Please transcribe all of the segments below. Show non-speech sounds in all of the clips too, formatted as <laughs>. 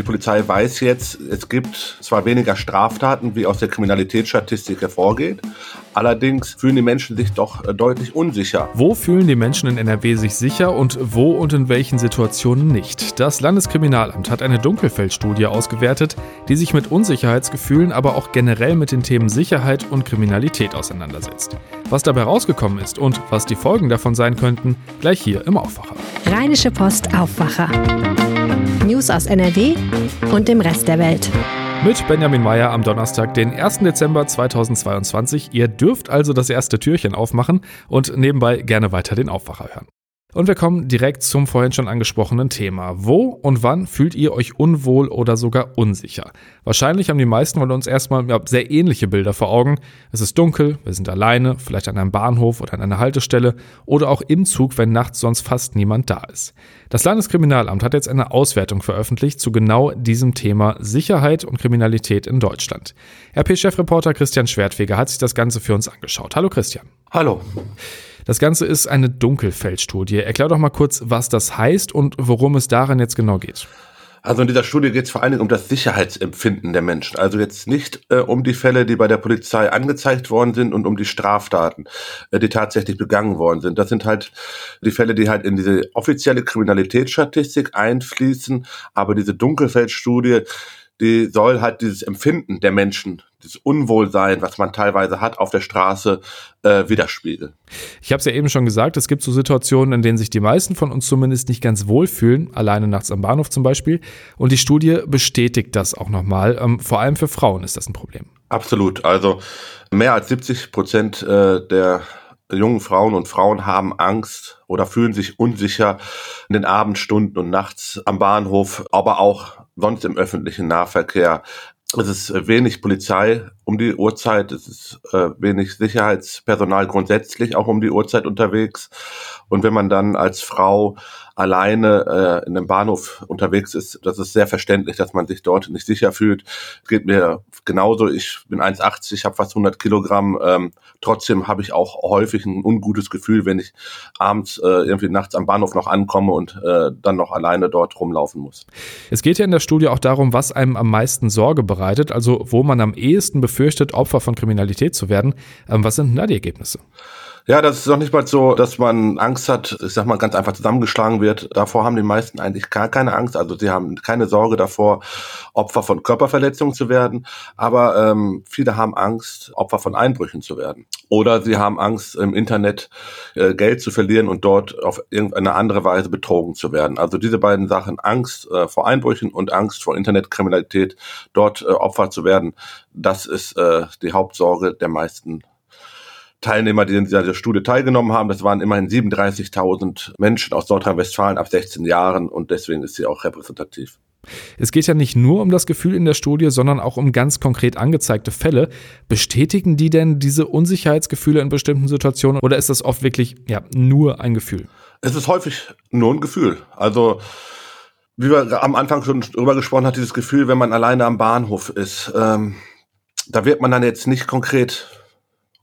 Die Polizei weiß jetzt, es gibt zwar weniger Straftaten, wie aus der Kriminalitätsstatistik hervorgeht, allerdings fühlen die Menschen sich doch äh, deutlich unsicher. Wo fühlen die Menschen in NRW sich sicher und wo und in welchen Situationen nicht? Das Landeskriminalamt hat eine Dunkelfeldstudie ausgewertet, die sich mit Unsicherheitsgefühlen, aber auch generell mit den Themen Sicherheit und Kriminalität auseinandersetzt. Was dabei rausgekommen ist und was die Folgen davon sein könnten, gleich hier im Aufwacher. Rheinische Post Aufwacher. News aus NRW und dem Rest der Welt. Mit Benjamin Meyer am Donnerstag, den 1. Dezember 2022. Ihr dürft also das erste Türchen aufmachen und nebenbei gerne weiter den Aufwacher hören. Und wir kommen direkt zum vorhin schon angesprochenen Thema. Wo und wann fühlt ihr euch unwohl oder sogar unsicher? Wahrscheinlich haben die meisten von uns erstmal sehr ähnliche Bilder vor Augen. Es ist dunkel, wir sind alleine, vielleicht an einem Bahnhof oder an einer Haltestelle oder auch im Zug, wenn nachts sonst fast niemand da ist. Das Landeskriminalamt hat jetzt eine Auswertung veröffentlicht zu genau diesem Thema Sicherheit und Kriminalität in Deutschland. RP-Chefreporter Christian Schwertfeger hat sich das Ganze für uns angeschaut. Hallo Christian. Hallo. Das Ganze ist eine Dunkelfeldstudie. Erklär doch mal kurz, was das heißt und worum es daran jetzt genau geht. Also in dieser Studie geht es vor allen Dingen um das Sicherheitsempfinden der Menschen. Also jetzt nicht äh, um die Fälle, die bei der Polizei angezeigt worden sind und um die Straftaten, äh, die tatsächlich begangen worden sind. Das sind halt die Fälle, die halt in diese offizielle Kriminalitätsstatistik einfließen. Aber diese Dunkelfeldstudie, die soll halt dieses Empfinden der Menschen, dieses Unwohlsein, was man teilweise hat auf der Straße, äh, widerspiegeln. Ich habe es ja eben schon gesagt, es gibt so Situationen, in denen sich die meisten von uns zumindest nicht ganz wohlfühlen, alleine nachts am Bahnhof zum Beispiel. Und die Studie bestätigt das auch nochmal. Ähm, vor allem für Frauen ist das ein Problem. Absolut. Also mehr als 70 Prozent äh, der jungen Frauen und Frauen haben Angst oder fühlen sich unsicher in den Abendstunden und nachts am Bahnhof, aber auch sonst im öffentlichen Nahverkehr. Es ist wenig Polizei um die Uhrzeit, es ist äh, wenig Sicherheitspersonal grundsätzlich auch um die Uhrzeit unterwegs. Und wenn man dann als Frau alleine äh, in einem Bahnhof unterwegs ist, das ist sehr verständlich, dass man sich dort nicht sicher fühlt. Geht mir genauso. Ich bin 1,80, habe fast 100 Kilogramm. Ähm, trotzdem habe ich auch häufig ein ungutes Gefühl, wenn ich abends äh, irgendwie nachts am Bahnhof noch ankomme und äh, dann noch alleine dort rumlaufen muss. Es geht ja in der Studie auch darum, was einem am meisten Sorge bereitet, also wo man am ehesten befürchtet, Opfer von Kriminalität zu werden. Ähm, was sind denn da die Ergebnisse? Ja, das ist doch nicht mal so, dass man Angst hat, ich sag mal ganz einfach zusammengeschlagen wird. Davor haben die meisten eigentlich gar keine Angst. Also sie haben keine Sorge davor, Opfer von Körperverletzungen zu werden. Aber ähm, viele haben Angst, Opfer von Einbrüchen zu werden. Oder sie haben Angst, im Internet äh, Geld zu verlieren und dort auf irgendeine andere Weise betrogen zu werden. Also diese beiden Sachen, Angst äh, vor Einbrüchen und Angst vor Internetkriminalität, dort äh, Opfer zu werden, das ist äh, die Hauptsorge der meisten Teilnehmer, die in dieser Studie teilgenommen haben. Das waren immerhin 37.000 Menschen aus Nordrhein-Westfalen ab 16 Jahren und deswegen ist sie auch repräsentativ. Es geht ja nicht nur um das Gefühl in der Studie, sondern auch um ganz konkret angezeigte Fälle. Bestätigen die denn diese Unsicherheitsgefühle in bestimmten Situationen oder ist das oft wirklich ja, nur ein Gefühl? Es ist häufig nur ein Gefühl. Also wie wir am Anfang schon drüber gesprochen hat, dieses Gefühl, wenn man alleine am Bahnhof ist, ähm, da wird man dann jetzt nicht konkret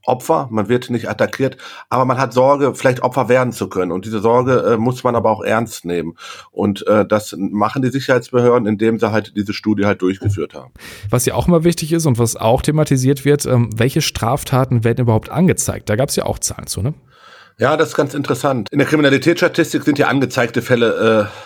Opfer, man wird nicht attackiert, aber man hat Sorge, vielleicht Opfer werden zu können. Und diese Sorge äh, muss man aber auch ernst nehmen. Und äh, das machen die Sicherheitsbehörden, indem sie halt diese Studie halt durchgeführt haben. Was ja auch immer wichtig ist und was auch thematisiert wird, ähm, welche Straftaten werden überhaupt angezeigt? Da gab es ja auch Zahlen zu, ne? Ja, das ist ganz interessant. In der Kriminalitätsstatistik sind ja angezeigte Fälle, äh,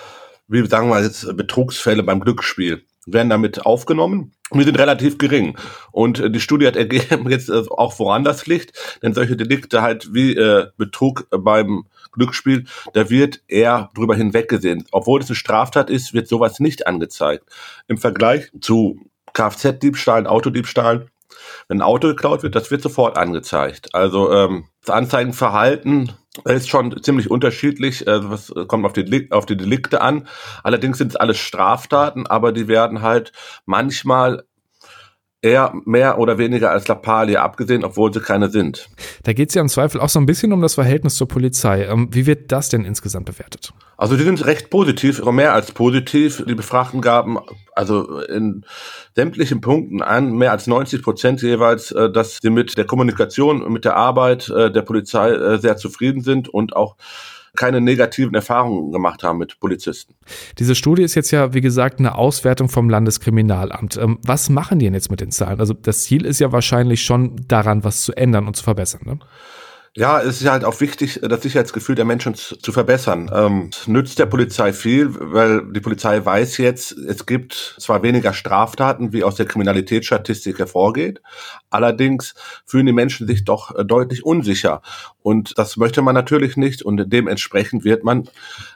wie sagen wir jetzt, Betrugsfälle beim Glücksspiel werden damit aufgenommen. Wir sind relativ gering. Und äh, die Studie hat ergeben, <laughs> jetzt äh, auch woran das liegt, denn solche Delikte halt wie äh, Betrug beim Glücksspiel, da wird eher drüber hinweggesehen. Obwohl es eine Straftat ist, wird sowas nicht angezeigt. Im Vergleich zu Kfz-Diebstahlen, Autodiebstahlen, wenn ein Auto geklaut wird, das wird sofort angezeigt. Also ähm, das Anzeigenverhalten ist schon ziemlich unterschiedlich. Also was kommt auf die, auf die Delikte an. Allerdings sind es alles Straftaten, aber die werden halt manchmal eher mehr oder weniger als Lappalie abgesehen, obwohl sie keine sind. Da geht es ja im Zweifel auch so ein bisschen um das Verhältnis zur Polizei. Ähm, wie wird das denn insgesamt bewertet? Also die sind recht positiv, mehr als positiv. Die Befragten gaben also in sämtlichen Punkten an, mehr als 90 Prozent jeweils, äh, dass sie mit der Kommunikation, mit der Arbeit äh, der Polizei äh, sehr zufrieden sind und auch keine negativen Erfahrungen gemacht haben mit Polizisten. Diese Studie ist jetzt ja, wie gesagt, eine Auswertung vom Landeskriminalamt. Ähm, was machen die denn jetzt mit den Zahlen? Also das Ziel ist ja wahrscheinlich schon daran, was zu ändern und zu verbessern. Ne? Ja, es ist halt auch wichtig, das Sicherheitsgefühl der Menschen zu, zu verbessern. Ähm, nützt der Polizei viel, weil die Polizei weiß jetzt, es gibt zwar weniger Straftaten, wie aus der Kriminalitätsstatistik hervorgeht, allerdings fühlen die Menschen sich doch äh, deutlich unsicher. Und das möchte man natürlich nicht und dementsprechend wird man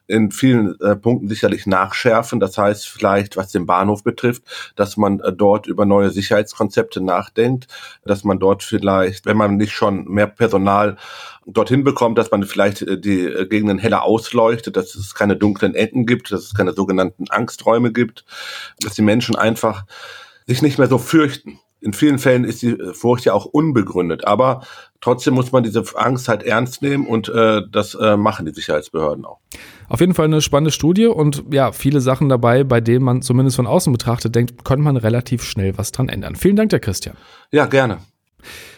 in vielen äh, Punkten sicherlich nachschärfen. Das heißt vielleicht, was den Bahnhof betrifft, dass man äh, dort über neue Sicherheitskonzepte nachdenkt, dass man dort vielleicht, wenn man nicht schon mehr Personal dorthin bekommt, dass man vielleicht äh, die äh, Gegenden heller ausleuchtet, dass es keine dunklen Ecken gibt, dass es keine sogenannten Angsträume gibt, dass die Menschen einfach sich nicht mehr so fürchten in vielen Fällen ist die Furcht ja auch unbegründet, aber trotzdem muss man diese Angst halt ernst nehmen und äh, das äh, machen die Sicherheitsbehörden auch. Auf jeden Fall eine spannende Studie und ja, viele Sachen dabei, bei denen man zumindest von außen betrachtet denkt, konnte man relativ schnell was dran ändern. Vielen Dank, der Christian. Ja, gerne.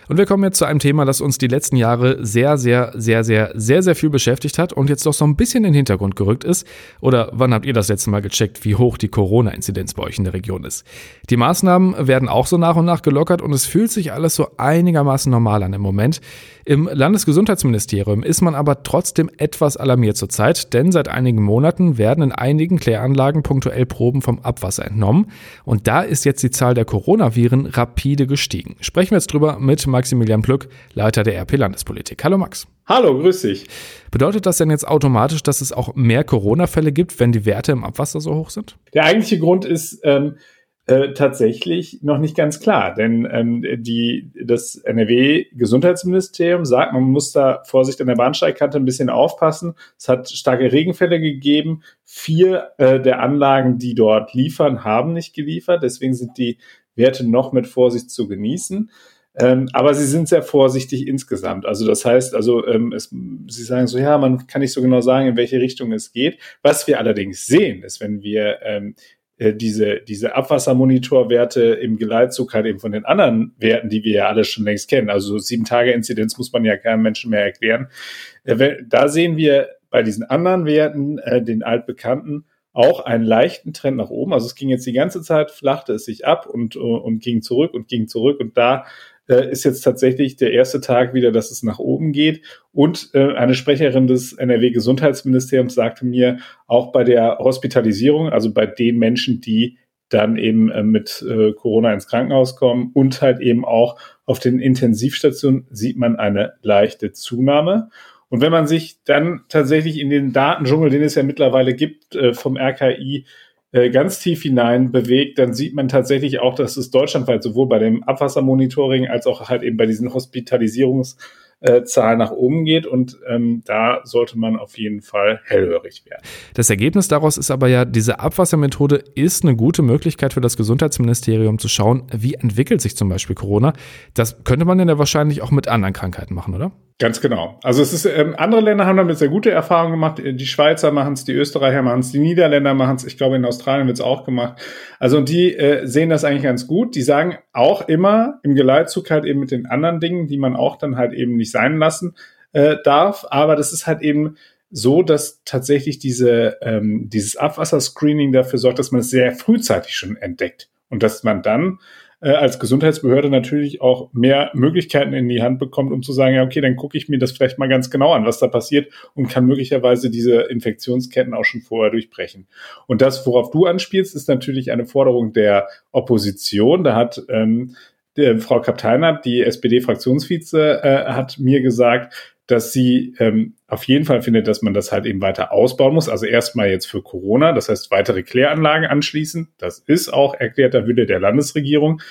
Und wir kommen jetzt zu einem Thema, das uns die letzten Jahre sehr, sehr, sehr, sehr, sehr, sehr viel beschäftigt hat und jetzt doch so ein bisschen in den Hintergrund gerückt ist. Oder wann habt ihr das letzte Mal gecheckt, wie hoch die Corona-Inzidenz bei euch in der Region ist? Die Maßnahmen werden auch so nach und nach gelockert und es fühlt sich alles so einigermaßen normal an im Moment. Im Landesgesundheitsministerium ist man aber trotzdem etwas alarmiert zurzeit, denn seit einigen Monaten werden in einigen Kläranlagen punktuell Proben vom Abwasser entnommen und da ist jetzt die Zahl der Coronaviren rapide gestiegen. Sprechen wir jetzt drüber mit Maximilian Plück, Leiter der RP Landespolitik. Hallo Max. Hallo, grüß dich. Bedeutet das denn jetzt automatisch, dass es auch mehr Corona-Fälle gibt, wenn die Werte im Abwasser so hoch sind? Der eigentliche Grund ist, ähm, äh, tatsächlich noch nicht ganz klar, denn ähm, die, das NRW-Gesundheitsministerium sagt, man muss da Vorsicht an der Bahnsteigkante ein bisschen aufpassen. Es hat starke Regenfälle gegeben. Vier äh, der Anlagen, die dort liefern, haben nicht geliefert. Deswegen sind die Werte noch mit Vorsicht zu genießen. Ähm, aber sie sind sehr vorsichtig insgesamt. Also das heißt, also ähm, es, sie sagen so, ja, man kann nicht so genau sagen, in welche Richtung es geht. Was wir allerdings sehen, ist, wenn wir ähm, äh, diese, diese Abwassermonitorwerte im Geleitzug halt eben von den anderen Werten, die wir ja alle schon längst kennen. Also sieben Tage Inzidenz muss man ja keinem Menschen mehr erklären. Äh, da sehen wir bei diesen anderen Werten, äh, den altbekannten, auch einen leichten Trend nach oben. Also es ging jetzt die ganze Zeit, flachte es sich ab und, und ging zurück und ging zurück. Und da äh, ist jetzt tatsächlich der erste Tag wieder, dass es nach oben geht. Und äh, eine Sprecherin des NRW-Gesundheitsministeriums sagte mir, auch bei der Hospitalisierung, also bei den Menschen, die dann eben äh, mit äh, Corona ins Krankenhaus kommen und halt eben auch auf den Intensivstationen sieht man eine leichte Zunahme. Und wenn man sich dann tatsächlich in den Datendschungel, den es ja mittlerweile gibt, äh, vom RKI äh, ganz tief hinein bewegt, dann sieht man tatsächlich auch, dass es deutschlandweit sowohl bei dem Abwassermonitoring als auch halt eben bei diesen Hospitalisierungs- äh, Zahl nach oben geht und ähm, da sollte man auf jeden Fall hellhörig werden. Das Ergebnis daraus ist aber ja, diese Abwassermethode ist eine gute Möglichkeit für das Gesundheitsministerium zu schauen, wie entwickelt sich zum Beispiel Corona. Das könnte man ja wahrscheinlich auch mit anderen Krankheiten machen, oder? Ganz genau. Also es ist, ähm, andere Länder haben damit sehr gute Erfahrungen gemacht. Die Schweizer machen es, die Österreicher machen es, die Niederländer machen es. Ich glaube, in Australien wird es auch gemacht. Also und die äh, sehen das eigentlich ganz gut. Die sagen auch immer im Geleitzug halt eben mit den anderen Dingen, die man auch dann halt eben nicht sein lassen äh, darf. Aber das ist halt eben so, dass tatsächlich diese, ähm, dieses Abwasserscreening dafür sorgt, dass man es sehr frühzeitig schon entdeckt und dass man dann äh, als Gesundheitsbehörde natürlich auch mehr Möglichkeiten in die Hand bekommt, um zu sagen, ja, okay, dann gucke ich mir das vielleicht mal ganz genau an, was da passiert und kann möglicherweise diese Infektionsketten auch schon vorher durchbrechen. Und das, worauf du anspielst, ist natürlich eine Forderung der Opposition. Da hat ähm, Frau Kapteinert, die SPD-Fraktionsvize, äh, hat mir gesagt, dass sie ähm, auf jeden Fall findet, dass man das halt eben weiter ausbauen muss. Also erstmal jetzt für Corona, das heißt weitere Kläranlagen anschließen. Das ist auch erklärter Wille der Landesregierung,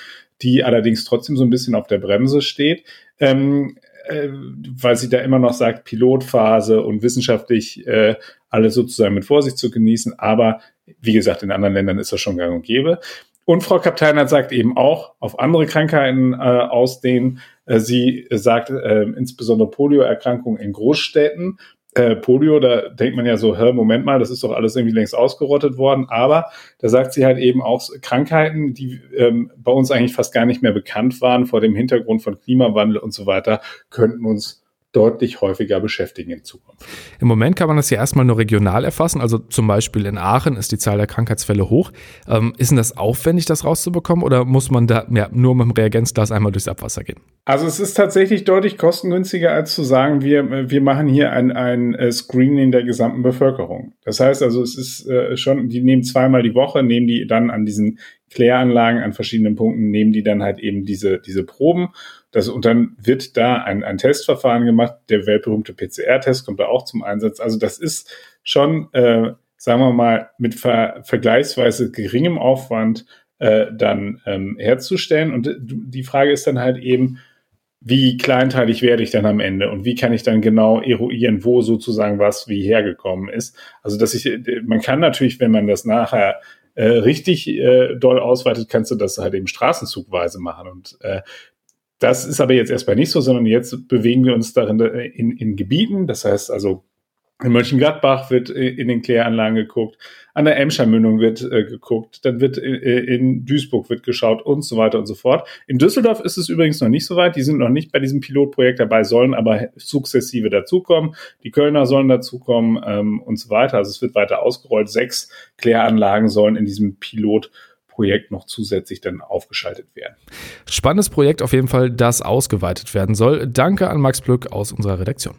die allerdings trotzdem so ein bisschen auf der Bremse steht. Ähm, äh, weil sie da immer noch sagt, Pilotphase und wissenschaftlich äh, alles sozusagen mit Vorsicht zu genießen. Aber wie gesagt, in anderen Ländern ist das schon gang und gäbe. Und Frau Kaptein sagt eben auch auf andere Krankheiten äh, ausdehnen. Äh, sie sagt äh, insbesondere Polioerkrankungen in Großstädten. Äh, Polio, da denkt man ja so, hör, Moment mal, das ist doch alles irgendwie längst ausgerottet worden. Aber da sagt sie halt eben auch Krankheiten, die ähm, bei uns eigentlich fast gar nicht mehr bekannt waren vor dem Hintergrund von Klimawandel und so weiter, könnten uns deutlich häufiger beschäftigen in Zukunft. Im Moment kann man das ja erstmal nur regional erfassen. Also zum Beispiel in Aachen ist die Zahl der Krankheitsfälle hoch. Ähm, ist denn das aufwendig, das rauszubekommen oder muss man da ja, nur mit dem Reagenzglas einmal durchs Abwasser gehen? Also es ist tatsächlich deutlich kostengünstiger, als zu sagen, wir, wir machen hier ein, ein äh, Screening der gesamten Bevölkerung. Das heißt also, es ist äh, schon, die nehmen zweimal die Woche, nehmen die dann an diesen Kläranlagen an verschiedenen Punkten, nehmen die dann halt eben diese, diese Proben. Das, und dann wird da ein, ein Testverfahren gemacht. Der weltberühmte PCR-Test kommt da auch zum Einsatz. Also das ist schon, äh, sagen wir mal, mit ver vergleichsweise geringem Aufwand äh, dann ähm, herzustellen. Und die Frage ist dann halt eben, wie kleinteilig werde ich dann am Ende und wie kann ich dann genau eruieren, wo sozusagen was wie hergekommen ist. Also dass ich, man kann natürlich, wenn man das nachher äh, richtig äh, doll ausweitet, kannst du das halt eben straßenzugweise machen. Und äh, das ist aber jetzt erstmal nicht so, sondern jetzt bewegen wir uns darin äh, in, in Gebieten. Das heißt also in Mönchengladbach wird äh, in den Kläranlagen geguckt, an der Emscher Mündung wird äh, geguckt, dann wird äh, in Duisburg wird geschaut und so weiter und so fort. In Düsseldorf ist es übrigens noch nicht so weit. Die sind noch nicht bei diesem Pilotprojekt dabei, sollen aber sukzessive dazukommen. Die Kölner sollen dazukommen ähm, und so weiter. Also es wird weiter ausgerollt. Sechs Kläranlagen sollen in diesem Pilotprojekt noch zusätzlich dann aufgeschaltet werden. Spannendes Projekt auf jeden Fall, das ausgeweitet werden soll. Danke an Max Plück aus unserer Redaktion.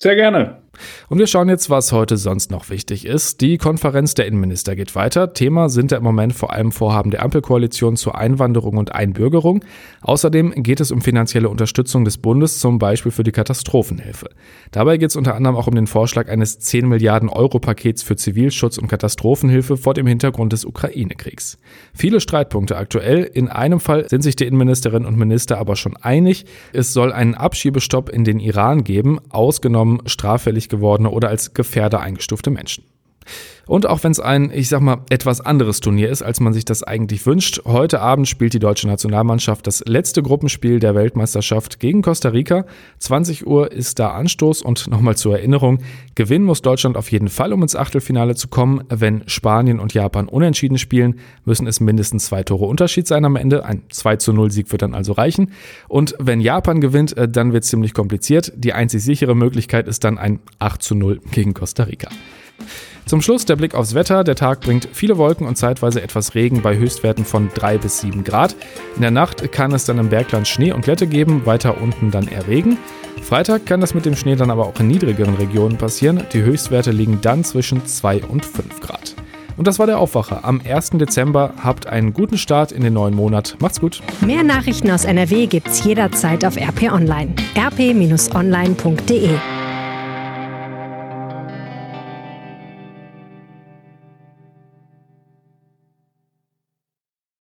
Sehr gerne. Und wir schauen jetzt, was heute sonst noch wichtig ist. Die Konferenz der Innenminister geht weiter. Thema sind ja im Moment vor allem Vorhaben der Ampelkoalition zur Einwanderung und Einbürgerung. Außerdem geht es um finanzielle Unterstützung des Bundes, zum Beispiel für die Katastrophenhilfe. Dabei geht es unter anderem auch um den Vorschlag eines 10 Milliarden Euro Pakets für Zivilschutz und Katastrophenhilfe vor dem Hintergrund des Ukraine-Kriegs. Viele Streitpunkte aktuell. In einem Fall sind sich die Innenministerinnen und Minister aber schon einig. Es soll einen Abschiebestopp in den Iran geben, ausgenommen straffällig gewordene oder als Gefährder eingestufte Menschen. Und auch wenn es ein, ich sag mal, etwas anderes Turnier ist, als man sich das eigentlich wünscht, heute Abend spielt die deutsche Nationalmannschaft das letzte Gruppenspiel der Weltmeisterschaft gegen Costa Rica. 20 Uhr ist da Anstoß und nochmal zur Erinnerung, gewinnen muss Deutschland auf jeden Fall, um ins Achtelfinale zu kommen. Wenn Spanien und Japan unentschieden spielen, müssen es mindestens zwei Tore Unterschied sein am Ende. Ein 2 zu 0 Sieg wird dann also reichen. Und wenn Japan gewinnt, äh, dann wird es ziemlich kompliziert. Die einzig sichere Möglichkeit ist dann ein 8 zu 0 gegen Costa Rica. Zum Schluss der Blick aufs Wetter. Der Tag bringt viele Wolken und zeitweise etwas Regen bei Höchstwerten von 3 bis 7 Grad. In der Nacht kann es dann im Bergland Schnee und Glätte geben, weiter unten dann eher Regen. Freitag kann das mit dem Schnee dann aber auch in niedrigeren Regionen passieren. Die Höchstwerte liegen dann zwischen 2 und 5 Grad. Und das war der Aufwacher am 1. Dezember. Habt einen guten Start in den neuen Monat. Macht's gut. Mehr Nachrichten aus NRW gibt's jederzeit auf RP Online. rp-online.de